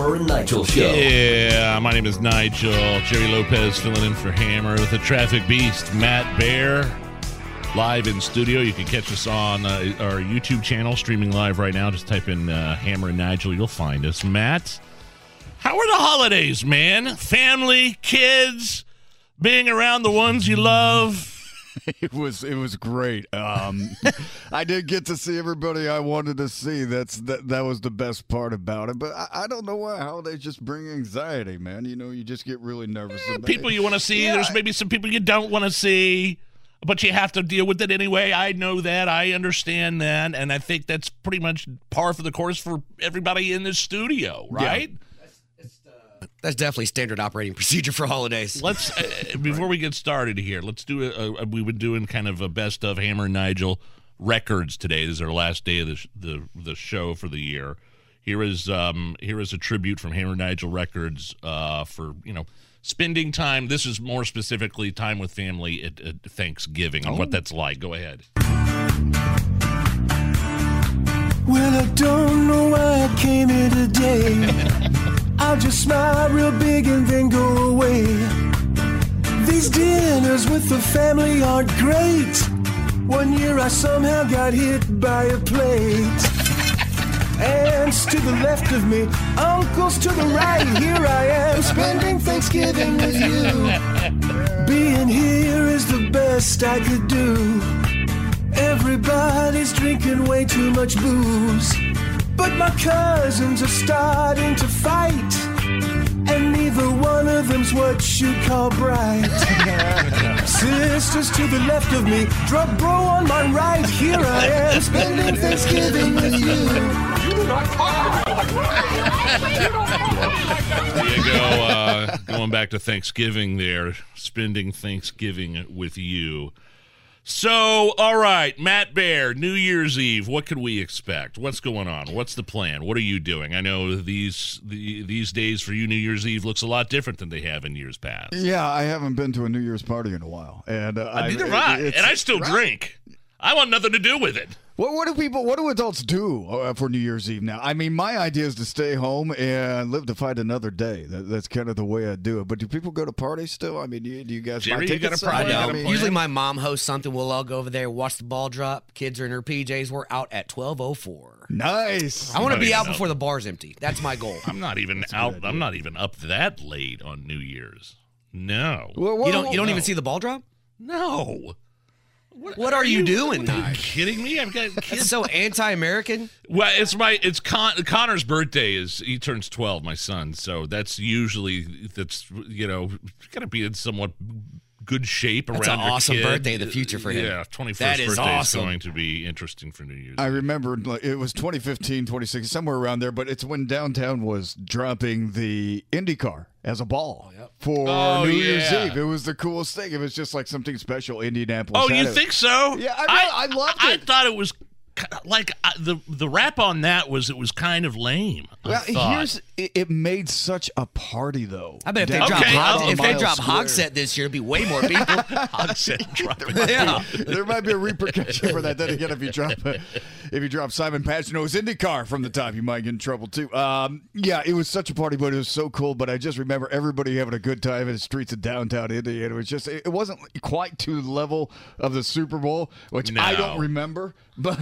Hammer and Nigel Show. Yeah, my name is Nigel. Jerry Lopez filling in for Hammer with the traffic beast, Matt Bair. Live in studio. You can catch us on uh, our YouTube channel, streaming live right now. Just type in uh, Hammer and Nigel. You'll find us. Matt, how are the holidays, man? Family, kids, being around the ones you love. It was it was great. Um, I did get to see everybody I wanted to see. That's that that was the best part about it. But I, I don't know why holidays just bring anxiety, man. You know, you just get really nervous. about people you want to see. Yeah, There's I- maybe some people you don't want to see, but you have to deal with it anyway. I know that. I understand that, and I think that's pretty much par for the course for everybody in this studio, right? That's definitely standard operating procedure for holidays. Let's uh, before we get started here. Let's do a, a. We've been doing kind of a best of Hammer and Nigel records today. This is our last day of the sh- the the show for the year. Here is um here is a tribute from Hammer and Nigel Records uh for you know spending time. This is more specifically time with family at, at Thanksgiving and what that's like. Go ahead. Well, I don't I'll just smile real big and then go away. These dinners with the family aren't great. One year I somehow got hit by a plate. Aunts to the left of me, uncles to the right. Here I am spending Thanksgiving with you. Being here is the best I could do. Everybody's drinking way too much booze. But my cousins are starting to fight. And neither one of them's what you call bright. Sisters to the left of me, drug bro on my right. Here I am spending Thanksgiving with you. You do not call me. There you go. Uh, going back to Thanksgiving there, spending Thanksgiving with you. So, all right, Matt Bair, New Year's Eve. What can we expect? What's going on? What's the plan? What are you doing? I know these the, these days for you, New Year's Eve looks a lot different than they have in years past. Yeah, I haven't been to a New Year's party in a while, and uh, I, Neither have I, and I still drink. I want nothing to do with it. What, what do people? What do adults do uh, for New Year's Eve now? I mean, my idea is to stay home and live to fight another day. That, that's kind of the way I do it. But do people go to parties still? I mean, do you, do you guys? Jerry, you got a party? I I mean, Usually my mom hosts something. We'll all go over there, watch the ball drop. Kids are in their PJs. We're out at 1204. nice. I want to be out know. before the bar's empty. That's my goal. I'm not even out. I'm not even up that late on New Year's. No, Well, You don't you don't no. even see the ball drop? no. What are you doing, Are you kidding me? I've got kids. so anti-American. Well, it's my it's Con- Connor's birthday is he turns twelve, my son. So that's usually that's you know got to be in somewhat good shape That's around an your awesome kid. birthday of the future for him. Yeah, twenty That first is birthday awesome. is going to be interesting for New Year's. I remember like, it was 2015, 2016, somewhere around there, but it's when downtown was dropping the IndyCar as a ball oh, for Oh, New Year's yeah. Eve. It was the coolest thing. It was just like something special. Indianapolis. oh, you it. think so? Yeah, I really- I loved it. I, thought it was ki- like uh, the the rap on that was it was kind of lame. Well, thought. here's it, it made such a party though. I bet if they Down drop Okay, Hog, if they drop Square. Hogsett this year, it'd be way more people. Hogshead dropping. yeah. there might be a repercussion for that. Then again, if you drop if you drop Simon Pagenaud's IndyCar from the top, you might get in trouble too. Um, yeah, it was such a party, but it was so cool. But I just remember everybody having a good time in the streets of downtown Indy. And it was just it, it wasn't quite to the level of the Super Bowl, which I don't remember. But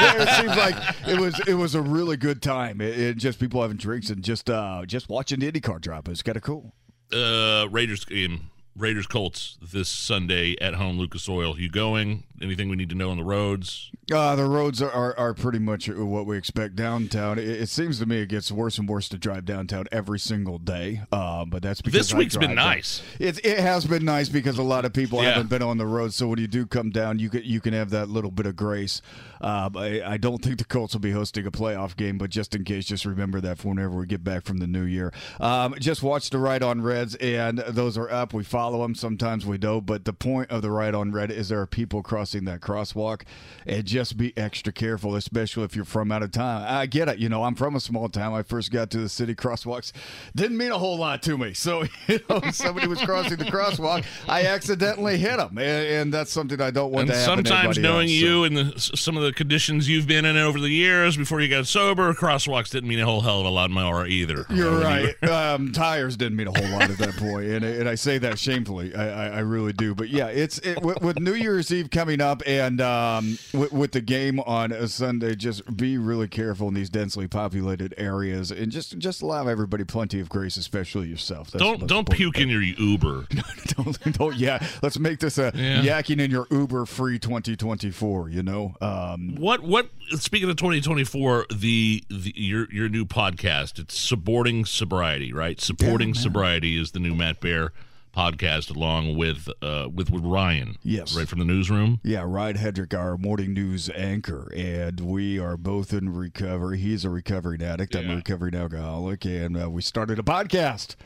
it, seems like it was it was a really good time. It, it just people having drinks and just uh, just watching the IndyCar drop. It was kind of cool. uh, Raiders game, Raiders Colts this Sunday at home. Lucas Oil. You going? anything we need to know on the roads? Uh, the roads are, are, are pretty much what we expect downtown. It, it seems to me it gets worse and worse to drive downtown every single day. Uh, but that's because This I week's been nice. It, it has been nice because a lot of people Yeah. haven't been on the road. So when you do come down, you can you can have that little bit of grace. Uh, I, I don't think the Colts will be hosting a playoff game, but just in case, just remember that for whenever we get back from the new year. Um, just watch the Right on Reds, and those are up. We follow them. Sometimes we don't. But the point of the Right on Red is there are people crossing that crosswalk, and just be extra careful, especially if you're from out of town. I get it. You know, I'm from a small town. I first got to the city crosswalks. Didn't mean a whole lot to me. So, you know, somebody was crossing the crosswalk, I accidentally hit them, and, and that's something I don't want And to happen. sometimes knowing else, so. you and the, some of the conditions you've been in over the years before you got sober, crosswalks didn't mean a whole hell of a lot more either. You're when you right. um, tires didn't mean a whole lot at that point, and and I say that shamefully. I, I, I really do. But yeah, it's it, with, with New Year's Eve coming up, and um, with, with the game on a Sunday, just be really careful in these densely populated areas, and just just allow everybody plenty of grace, especially yourself. That's Don't don't puke in your Uber. don't, don't yeah let's make this a Yeah. yakking in your uber free 2024 you know um What what speaking of 2024, the, the your your new podcast, it's supporting sobriety, right? Supporting sobriety is the new Matt Bair podcast along with uh with, with Ryan. Yes. Right from the newsroom. yeah ryan hedrick our morning news anchor and we are both in recovery he's a recovering addict i'm a recovering alcoholic and uh, we started a podcast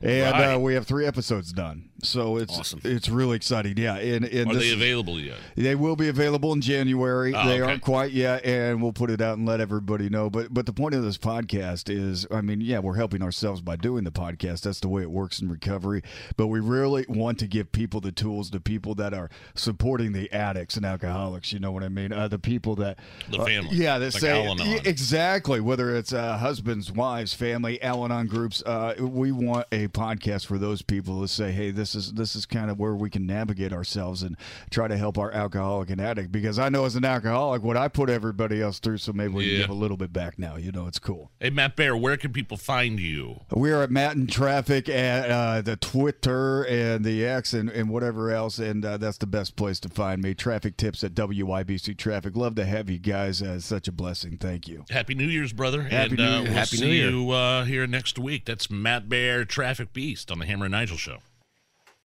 and Right. uh, we have three episodes done so it's Awesome. it's really exciting yeah and, and Are this they available yet? They will be available in January. Oh, they okay. aren't quite yet, and we'll put it out and let everybody know. But but the point of this podcast is, I mean, yeah, we're helping ourselves by doing the podcast. That's the way it works in recovery. But we really want to give people the tools, the people that are supporting the addicts and alcoholics. You know what I mean? Uh, the people that The uh, family. yeah, that Like say. Yeah, exactly. Whether it's uh, husbands, wives, family, Al-Anon groups, uh, we want a podcast for those people to say, "Hey, this is this is kind of where we can navigate ourselves and try to help our alcoholic and addict." Because I know as an alcoholic, what I put everybody else through, so maybe we Yeah. can give a little bit back now. You know, it's cool. Hey Matt Bair, where can people find you? We are at Matt and Traffic at uh, the Twitter and the X and, and whatever else, and uh, that's the best place to find me. Traffic tips at WIBC Traffic. Love to have you guys. Uh, such a blessing. Thank you. Happy New Year's, brother. Happy and New uh, Year. we'll Happy see New Year. you uh, here next week. That's Matt Bair, Beast on the Hammer and Nigel Show.